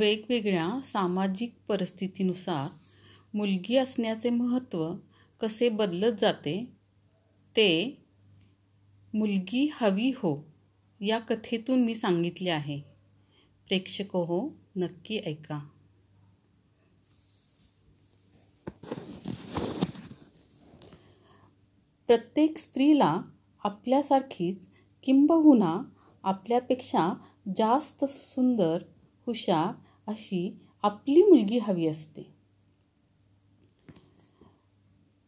वेगवेगळ्या सामाजिक परिस्थितीनुसार मुलगी असण्याचे महत्त्व कसे बदलत जाते ते मुलगी हवी हो या कथेतून मी सांगितले आहे. प्रेक्षक हो नक्की ऐका. प्रत्येक स्त्रीला आपल्यासारखीच किंबहुना आपल्यापेक्षा जास्त सुंदर हुशार अशी आपली मुलगी हवी असते.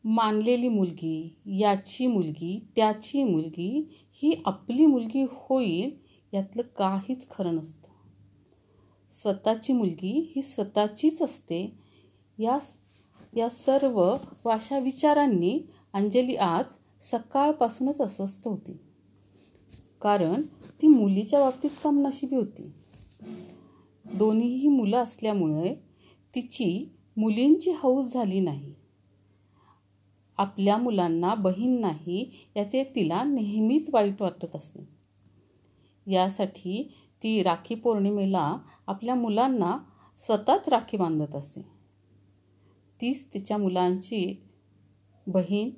मानलेली मुलगी याची मुलगी त्याची मुलगी ही आपली मुलगी होईल यातलं काहीच खरं नसतं. स्वतःची मुलगी ही स्वतःचीच असते. या या सर्व व अशा विचारांनी अंजली आज सकाळपासूनच अस्वस्थ होती. कारण ती मुलीच्या बाबतीत कम नशिबी होती. दोन्हीही मुलं असल्यामुळे तिची मुलींची हौस झाली नाही. आपल्या मुलांना बहीण नाही याचे तिला नेहमीच वाईट वाटत असे. यासाठी ती राखी पौर्णिमेला आपल्या मुलांना स्वतःच राखी बांधत असे. तीच तिच्या मुलांची बहीण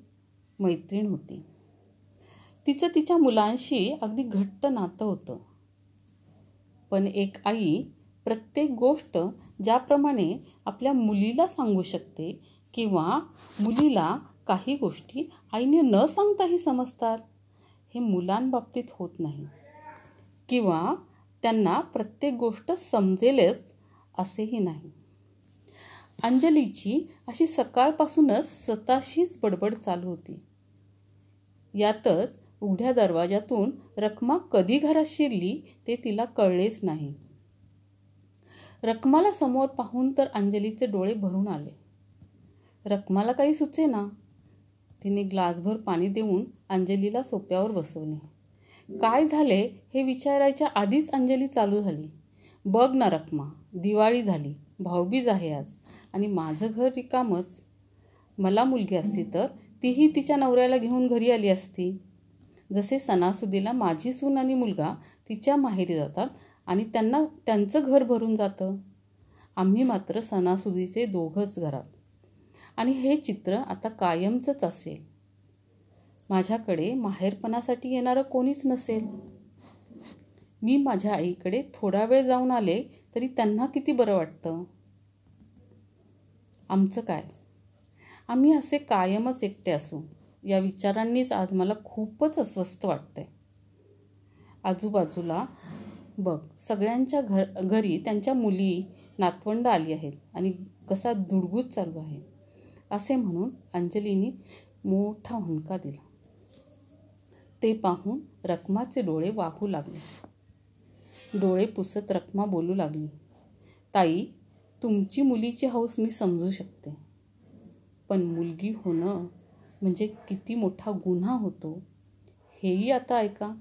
मैत्रीण होती. तिचं तिच्या मुलांशी अगदी घट्ट नातं होतं. पण एक आई प्रत्येक गोष्ट ज्याप्रमाणे आपल्या मुलीला सांगू शकते किंवा मुलीला काही गोष्टी आईने न सांगताही समजतात हे मुलांबाबतीत होत नाही. किंवा त्यांना प्रत्येक गोष्ट समजेलच असेही नाही. अंजलीची अशी सकाळपासूनच स्वतःशीच बडबड चालू होती. यातच उघड्या दरवाजातून रखमा कधी घरात शिरली ते तिला कळलेच नाही. रकमाला समोर पाहून तर अंजलीचे डोळे भरून आले. रकमाला काही सुचे ना. तिने ग्लासभर पाणी देऊन अंजलीला सोप्यावर बसवले. काय झाले हे विचारायच्या आधीच अंजली चालू झाली. बघ ना रकमा दिवाळी झाली भाऊबीज आहे आज आणि माझं घर रिकामच. मला मुलगी असती तर तीही तिच्या नवऱ्याला घेऊन घरी आली असती. जसे सणासुदीला माझी सून आणि मुलगा तिच्या माहेरी जातात आणि त्यांना त्यांचं घर भरून जातं. आम्ही मात्र सणासुदीचे दोघंच घरात. आणि हे चित्र आता कायमचंच असेल. माझ्याकडे माहेरपणासाठी येणारं कोणीच नसेल. मी माझ्या आईकडे थोडा वेळ जाऊन आले तरी त्यांना किती बरं वाटतं? आमचं काय? आम्ही असे कायमच एकटे असू. या विचारांनीच आज मला खूपच अस्वस्थ वाटतंय. आजूबाजूला बघ सगळ्यांच्या घर घरी त्यांच्या मुली नातवंड आली आहेत आणि कसा धुडगूच चालू आहे असे म्हणून अंजलीने मोठा हुंका दिला. ते पाहून रक्माचे डोळे वाहू लागले. डोळे पुसत रक्मा बोलू लागली ताई तुमची मुलीची हौस मी समजू शकते. पण मुलगी होणं म्हणजे किती मोठा गुन्हा होतो हेही आता ऐका.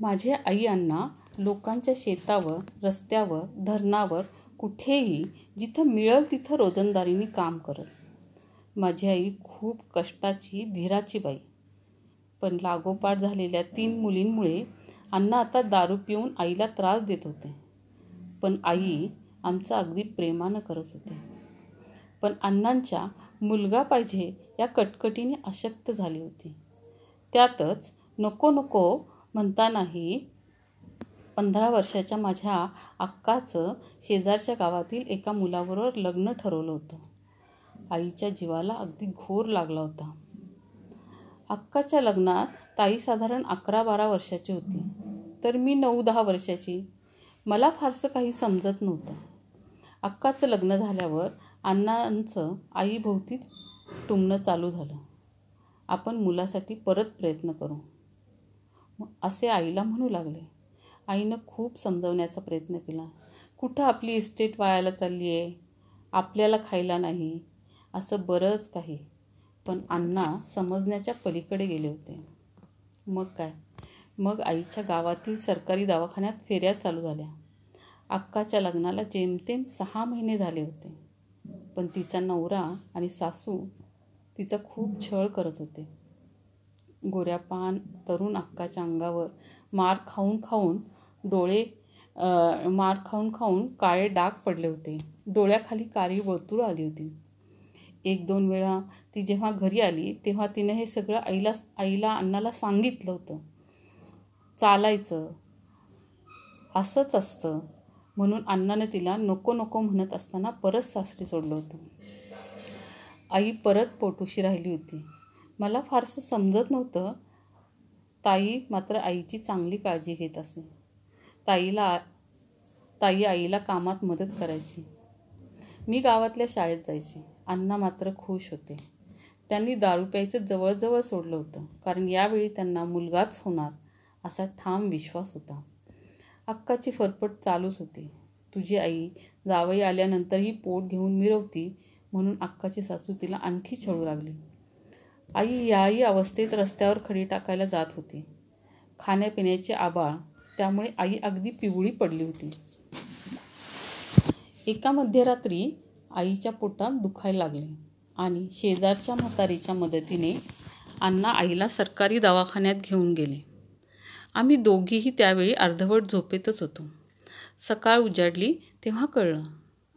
माझे आई अण्णा लोकांच्या शेतावर रस्त्यावर धरणावर कुठेही जिथं मिळेल तिथं रोजंदारीने काम करत. माझी आई खूप कष्टाची धीराची बाई. पण लागोपाठ झालेल्या तीन मुलींमुळे अण्णा आता दारू पिऊन आईला त्रास देत होते. पण आई आमचं अगदी प्रेमानं करत होते. पण अण्णांच्या मुलगा पाहिजे या कटकटीने अशक्त झाली होती. त्यातच नको नको म्हणतानाही पंधरा वर्षाच्या माझ्या अक्काचं शेजारच्या गावातील एका मुलाबरोबर लग्न ठरवलं होतं. आईच्या जीवाला अगदी घोर लागला होता. अक्काच्या लग्नात ताई साधारण अकरा बारा वर्षाची होती. तर मी नऊ दहा वर्षाची. मला फारसं काही समजत नव्हतं. अक्काचं लग्न झाल्यावर अण्णांचं आईभोवती टुमणं चालू झालं. आपण मुलासाठी परत प्रयत्न करू. असे आईला म्हणू लागले. आईनं खूप समजवण्याचा प्रयत्न केला. कुठं आपली इस्टेट वायाला चालली आहे आपल्याला खायला नाही. असं बरंच काही. पण अण्णा समजण्याच्या पलीकडे गेले होते. मग काय? मग आईच्या गावातील सरकारी दवाखान्यात फेऱ्या चालू झाल्या. अक्काच्या लग्नाला जेमतेम सहा महिने झाले होते. पण तिचा नवरा आणि सासू तिचा खूप छळ करत होते. गोऱ्यापान तरुण अक्काच्या अंगावर. मार खाऊन खाऊन डोळे मार खाऊन खाऊन काळे डाग पडले होते. डोळ्याखाली काळी वर्तुळ आली होती. एक दोन वेळा ती जेव्हा घरी आली तेव्हा तिने हे सगळं आईला आईला अण्णाला सांगितलं होतं. चालायचं. असंच असतं. म्हणून अण्णाने तिला नको नको म्हणत असताना परत सासरी सोडलं होतं. आई परत पोटुशी राहिली होती. मला फारसं समजत नव्हतं. ताई मात्र आईची चांगली काळजी घेत असे. ताईला ताई आईला कामात मदत करायची. मी गावातल्या शाळेत जायची. अण्णा मात्र खुश होते. त्यांनी दारू प्यायचं जवळजवळ सोडलं होतं. कारण यावेळी त्यांना मुलगाच होणार असा ठाम विश्वास होता. अक्काची फरफट चालूच होती. तुझी आई जावई आल्यानंतरही पोट घेऊन मिरवती म्हणून अक्काची सासू तिला आणखी छळू लागली. आई याही अवस्थेत रस्त्यावर खडी टाकायला जात होती. खाण्यापिण्याचे आबाळ त्यामुळे आई अगदी पिवळी पडली होती. एका मध्यरात्री आईच्या पोटात दुखायला लागले आणि शेजारच्या म्हातारीच्या मदतीने अण्णा आईला सरकारी दवाखान्यात घेऊन गेले. आम्ही दोघीही त्यावेळी अर्धवट झोपेतच होतो. सकाळ उजाडली तेव्हा कळलं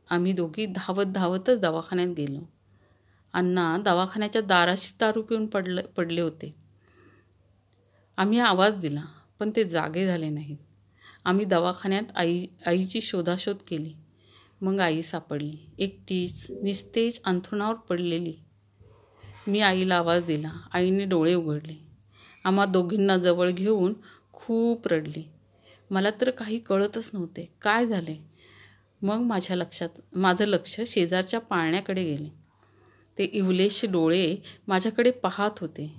आम्ही दोघी धावत धावतच दवाखान्यात गेलो. अण्णा दवाखान्याच्या दाराशी दारू पिऊन पडलं पडले होते. आम्ही आवाज दिला पण ते जागे झाले नाहीत. आम्ही दवाखान्यात आई आईची शोधाशोध केली. मग आई सापडली. एकटीच निस्तेज अंथरुणावर पडलेली. मी आईला आवाज दिला. आईने डोळे उघडले. आम्हा दोघींना जवळ घेऊन खूप रडली. मला तर काही कळतच नव्हते. काय झाले? मग माझ्या लक्षात माझं लक्ष शेजारच्या पाळण्याकडे गेले. ते इवलेशे डोळे माझ्याकडे पाहत होते.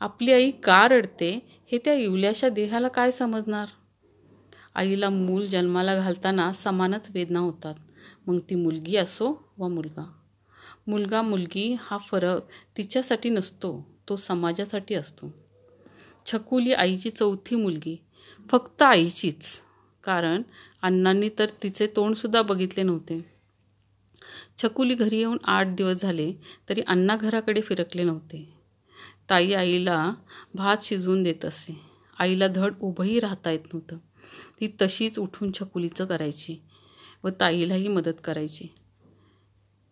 आपली आई का रडते हे त्या इवल्याशा देहाला काय समजणार? आईला मूल जन्माला घालताना समानच वेदना होतात. मग ती मुलगी असो वा मुलगा. मुलगा मुलगी हा फरक तिच्यासाठी नसतो तो समाजासाठी असतो. छकुली आईची चौथी मुलगी फक्त आईचीच कारण अण्णांनी तर तिचे तोंडसुद्धा बघितले नव्हते. छकुली घरी येऊन आठ दिवस झाले तरी अण्णा घराकडे फिरकले नव्हते. ताई आईला भात शिजवून देत असे. आईला धड उभंही राहता येत नव्हतं. ती तशीच उठून छकुलीचं करायची व ताईलाही मदत करायची.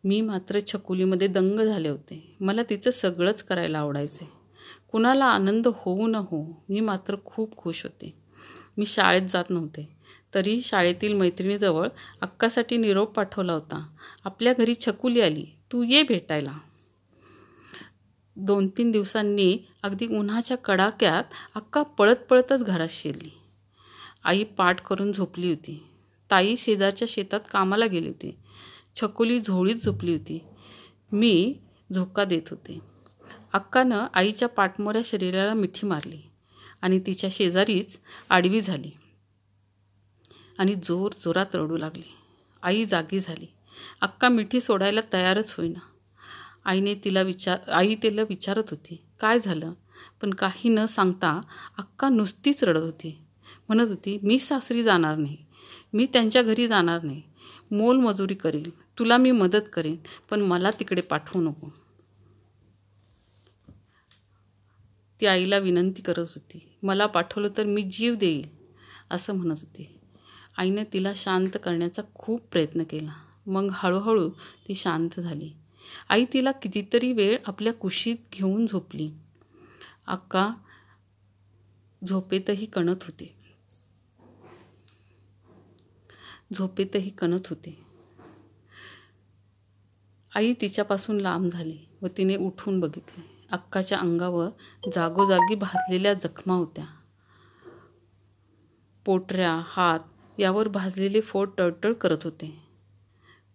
मी मात्र छकुलीमध्ये दंग झाले होते. मला तिचं सगळंच करायला आवडायचे. कुणाला आनंद होऊ न हो मी मात्र खूप खुश होते. मी शाळेत जात नव्हते. तरी शाळेतील मैत्रिणीजवळ अक्कासाठी निरोप पाठवला होता. आपल्या घरी छकुली आली. तू ये भेटायला. दोन तीन दिवसांनी अगदी उन्हाच्या कडाक्यात अक्का पळत पळतच घरात शिरली. आई पाठ करून झोपली होती. ताई शेजारच्या शेतात कामाला गेली होती. छकुली झोळीत झोपली होती. मी झोका देत होते. अक्कानं आईच्या पाठमोऱ्या शरीराला मिठी मारली आणि तिच्या शेजारीच आडवी झाली. आणि जोर जोरात रडू लागली. आई जागी झाली. अक्का मिठी सोडायला तयारच होईना. आईने तिला विचार आई तिला विचारत होती काय झालं? पण काही न सांगता अक्का नुसतीच रडत होती. म्हणत होती मी सासरी जाणार नाही. मी त्यांच्या घरी जाणार नाही. मोलमजुरी करेन. तुला मी मदत करेन पण मला तिकडे पाठवू नको. ती आईला विनंती करत होती मला पाठवलं तर मी जीव देईल असं म्हणत होती. आईने तिला शांत करण्याचा खूप प्रयत्न केला. मग हळूहळू ती शांत झाली. आई तिला कितीतरी वेळ आपल्या कुशीत घेऊन झोपली. अक्का झोपेतही कणत होती. झोपेतही कणत होते. आई तिच्यापासून लांब झाली व तिने उठून बघितले. अक्काच्या अंगावर जागोजागी भाजलेल्या जखमा होत्या. पोटऱ्या हात यावर भाजलेले फोड टळटळ करत होते.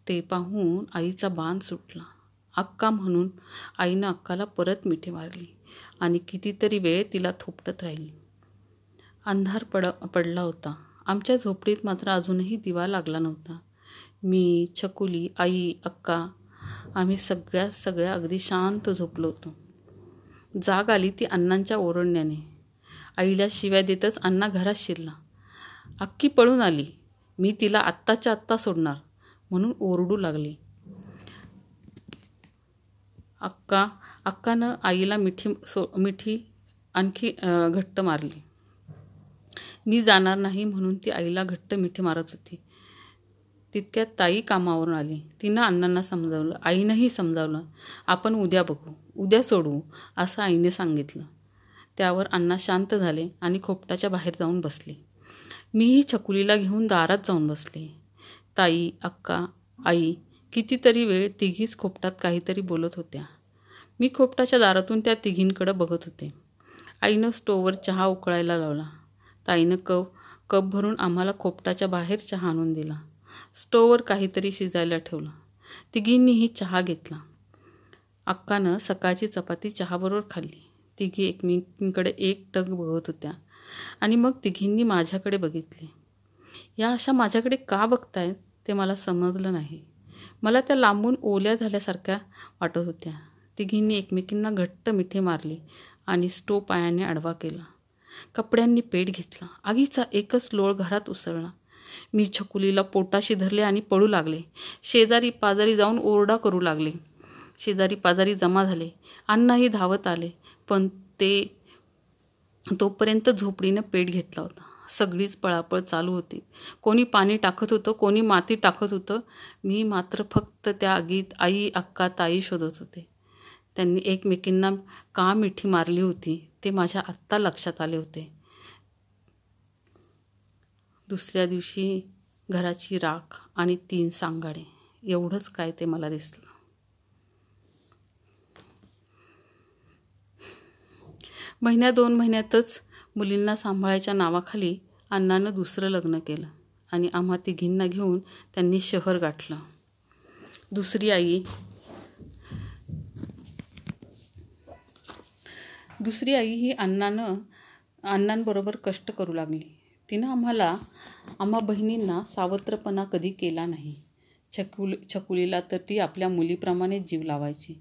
ते पाहून आईचा बाण सुटला. अक्का म्हणून आईनं अक्काला परत मिठी मारली आणि कितीतरी वेळ तिला थोपटत राहिली. अंधार पड पडला होता. आमच्या झोपडीत मात्र अजूनही दिवा लागला नव्हता. मी छकुली आई अक्का आम्ही सगळ्या सगळ्या अगदी शांत झोपलो होतो. जाग आली ती अण्णांच्या ओरडण्याने. आईला शिव्या देतच अण्णा घरात शिरला. अक्की पळून आली. मी तिला आत्ताच्या आत्ता सोडणार म्हणून ओरडू लागली. अक्का अक्कानं आईला मिठी सो मिठी आणखी घट्ट मारली. मी जाणार नाही म्हणून ती आईला घट्ट मिठी मारत होती. तितक्यात ताई कामावरून आली. तिनं अण्णांना समजावलं. आईनंही समजावलं. आपण उद्या बघू. उद्या सोडवू असं आईने सांगितलं. त्यावर अण्णा शांत झाले आणि खोपटाच्या बाहेर जाऊन बसले. मीही छकुलीला घेऊन दारात जाऊन बसले. ताई अक्का आई कितीतरी वेळ तिघीच खोपटात काहीतरी बोलत होत्या. मी खोपटाच्या दारातून त्या तिघींकडं बघत होते. आईनं स्टोवर चहा उकळायला लावला. ताईनं कप कप भरून आम्हाला खोपटाच्या बाहेर चहा आणून दिला. स्टोवर काहीतरी शिजायला ठेवलं. तिघींनीही चहा घेतला. अक्कानं सकाळची चपाती चहाबरोबर खाल्ली. तिघी एकमेकींकडे एक टग बघत होत्या. आणि मग तिघींनी माझ्याकडे बघितले. या अशा माझ्याकडे का बघतायत ते मला समजलं नाही. मला त्या लांबून ओल्या झाल्यासारख्या वाटत होत्या. तिघींनी एकमेकींना घट्ट मिठी मारली आणि स्टो पायाने आडवा केला. कपड्यांनी पेट घेतला. आगीचा एकच लोळ घरात उसळला. मी छकुलीला पोटाशी धरले आणि पळू लागले. शेजारी पाजारी जाऊन ओरडा करू लागले. शेजारी पाजारी जमा झाले. अण्णाही धावत आले. पण ते तोपर्यंत झोपडीनं पेट घेतला होता. सगळीच पळापळ चालू होती. कोणी पाणी टाकत होतं कोणी माती टाकत होतं. मी मात्र फक्त त्या आगीत आई अक्का ताई शोधत होते. त्यांनी एकमेकींना का मिठी मारली होती ते माझ्या आत्ता लक्षात आले होते. दुसऱ्या दिवशी घराची राख आणि तीन सांगाडे. एवढंच काय ते मला दिसलं. महिन्या दोन महिन्यातच मुलींना सांभाळायच्या नावाखाली अण्णानं दुसरं लग्न केलं आणि आम्हा तिघींना घेऊन त्यांनी शहर गाठलं. दुसरी आई दुसरी आई ही अण्णानं अण्णांबरोबर कष्ट करू लागली. तिनं आम्हाला आम्हा बहिणींना सावत्रपणा कधी केला नाही. छकुल छकुलीला तर ती आपल्या मुलीप्रमाणे जीव लावायची.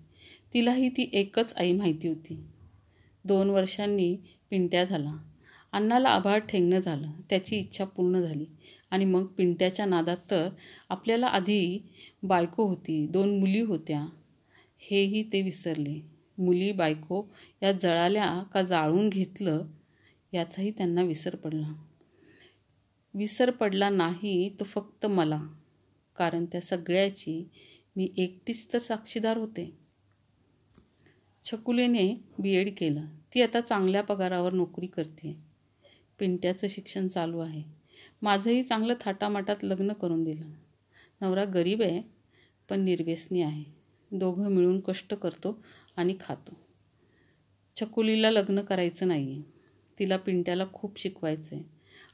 तिलाही ती एकच आई माहिती होती. दोन वर्षांनी पिंट्या झाला. अण्णाला आभाळ ठेंगणं झालं. त्याची इच्छा पूर्ण झाली. आणि मग पिंट्याच्या नादात तर आपल्याला आधी बायको होती. दोन मुली होत्या. हेही ते विसरले. मुली बायको या जळाल्या का जाळून घेतलं याचाही त्यांना विसर पडला. विसर पडला नाही तो फक्त मला. कारण त्या सगळ्याची मी एकटीच तर साक्षीदार होते. छकुलीने बी एड केलं. ती आता चांगल्या पगारावर नोकरी करते पिंट्याचं शिक्षण चालू आहे. माझंही चांगलं थाटामाटात लग्न करून दिलं. नवरा गरीब आहे पण निर्व्यसनी आहे. दोघं मिळून कष्ट करतो आणि खातो. छकुलीला लग्न करायचं नाही आहे तिला पिंट्याला खूप शिकवायचं आहे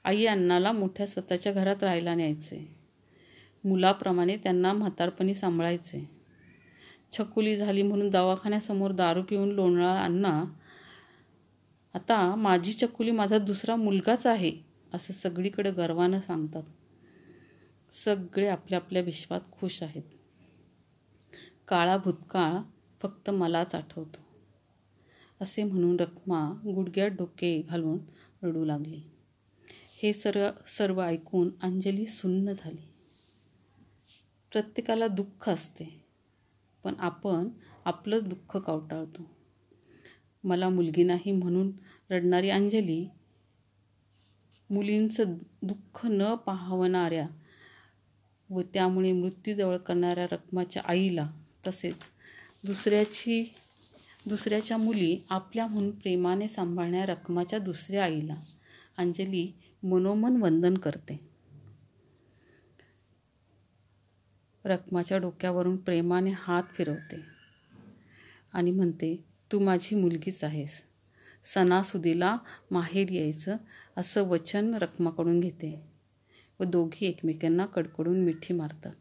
आई अण्णाला मोठ्या स्वतःच्या घरात राहायला न्यायचं आहे मुलाप्रमाणे त्यांना म्हातारपणी सांभाळायचे छकुली झाली म्हणून दवाखान्यासमोर दारू पिऊन लोणळा अण्णा आता माझी चकुली माझा दुसरा मुलगाच आहे असं सगळीकडे गर्वानं सांगतात. सगळे आपल्या आपल्या विश्वात खुश आहेत. काळा भूतकाळ फक्त मलाच आठवतो असे म्हणून रखमा गुडघ्यात डोके घालून रडू लागली. हे सर्व सर्व ऐकून अंजली सुन्न झाली. प्रत्येकाला दुःख असते. पण आपण आपलं दुःख कवटाळतो. मला मुलगी नाही म्हणून रडणारी अंजली मुलींचं दुःख न पाहवणाऱ्या व त्यामुळे मृत्यूजवळ करणाऱ्या रकमाच्या आईला तसेच दुसऱ्याची दुसऱ्याच्या मुली आपल्या म्हणून प्रेमाने सांभाळणाऱ्या रकमाच्या दुसऱ्या आईला अंजली मनोमन वंदन करते. रखमाच्या डोक्यावरून प्रेमाने हात फिरवते. आणि म्हणते तू माझी मुलगीच आहेस. सणासुदीला माहेर यायचं असं वचन रखमाकडून घेते व दोघी एकमेकांना कडकडून मिठी मारतात.